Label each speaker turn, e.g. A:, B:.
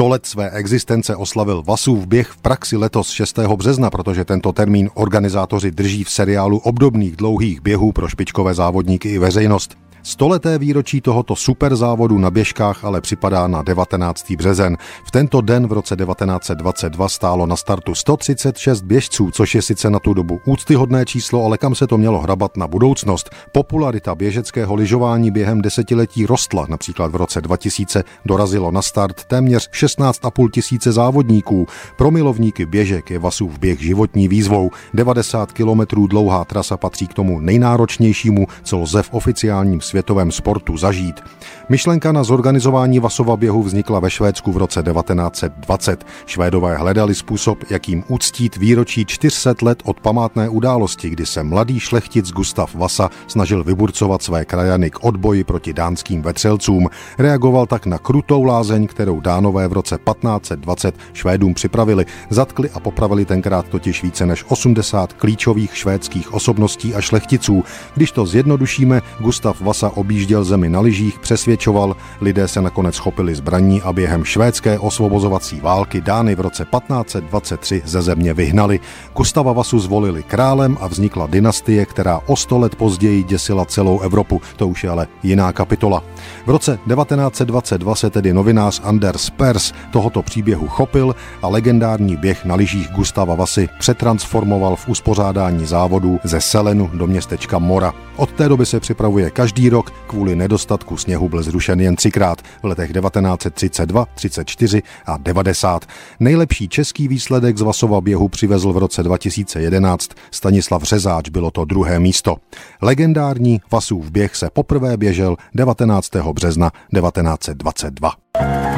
A: Sto let své existence oslavil Vasův běh v praxi letos 6. března, protože tento termín organizátoři drží v seriálu obdobných dlouhých běhů pro špičkové závodníky i veřejnost. Stoleté výročí tohoto superzávodu na běžkách ale připadá na 19. březen. V tento den v roce 1922 stálo na startu 136 běžců, což je sice na tu dobu úctyhodné číslo, ale kam se to mělo hrabat na budoucnost. Popularita běžeckého lyžování během desetiletí rostla. Například v roce 2000 dorazilo na start téměř 16,5 tisíce závodníků. Pro milovníky běžek je Vasův běh životní výzvou. 90 kilometrů dlouhá trasa patří k tomu nejnáročnějšímu, co lze v oficiálním světovém sportu zažít. Myšlenka na zorganizování Vasova běhu vznikla ve Švédsku v roce 1920. Švédové hledali způsob, jakým uctít výročí 400 let od památné události, kdy se mladý šlechtic Gustav Vasa snažil vyburcovat své krajany k odboji proti dánským vetřelcům. Reagoval tak na krutou lázeň, kterou dánové v roce 1520 Švédům připravili. Zatkli a popravili tenkrát totiž více než 80 klíčových švédských osobností a šlechticů. Když to zjednodušíme, Gustav Vasa Vasa objížděl zemi na lyžích, přesvědčoval, lidé se nakonec chopili zbraní a během švédské osvobozovací války Dány v roce 1523 ze země vyhnali. Gustava Vasu zvolili králem a vznikla dynastie, která o sto let později děsila celou Evropu. To už je ale jiná kapitola. V roce 1922 se tedy novinář Anders Pers tohoto příběhu chopil a legendární běh na lyžích Gustava Vasy přetransformoval v uspořádání závodů ze Selenu do městečka Mora. Od té doby se připravuje každý rok kvůli nedostatku sněhu byl zrušen jen třikrát v letech 1932, 34 a 90. Nejlepší český výsledek z Vasova běhu přivezl v roce 2011 Stanislav Řezáč, bylo to druhé místo. Legendární Vasův běh se poprvé běžel 19. března 1922.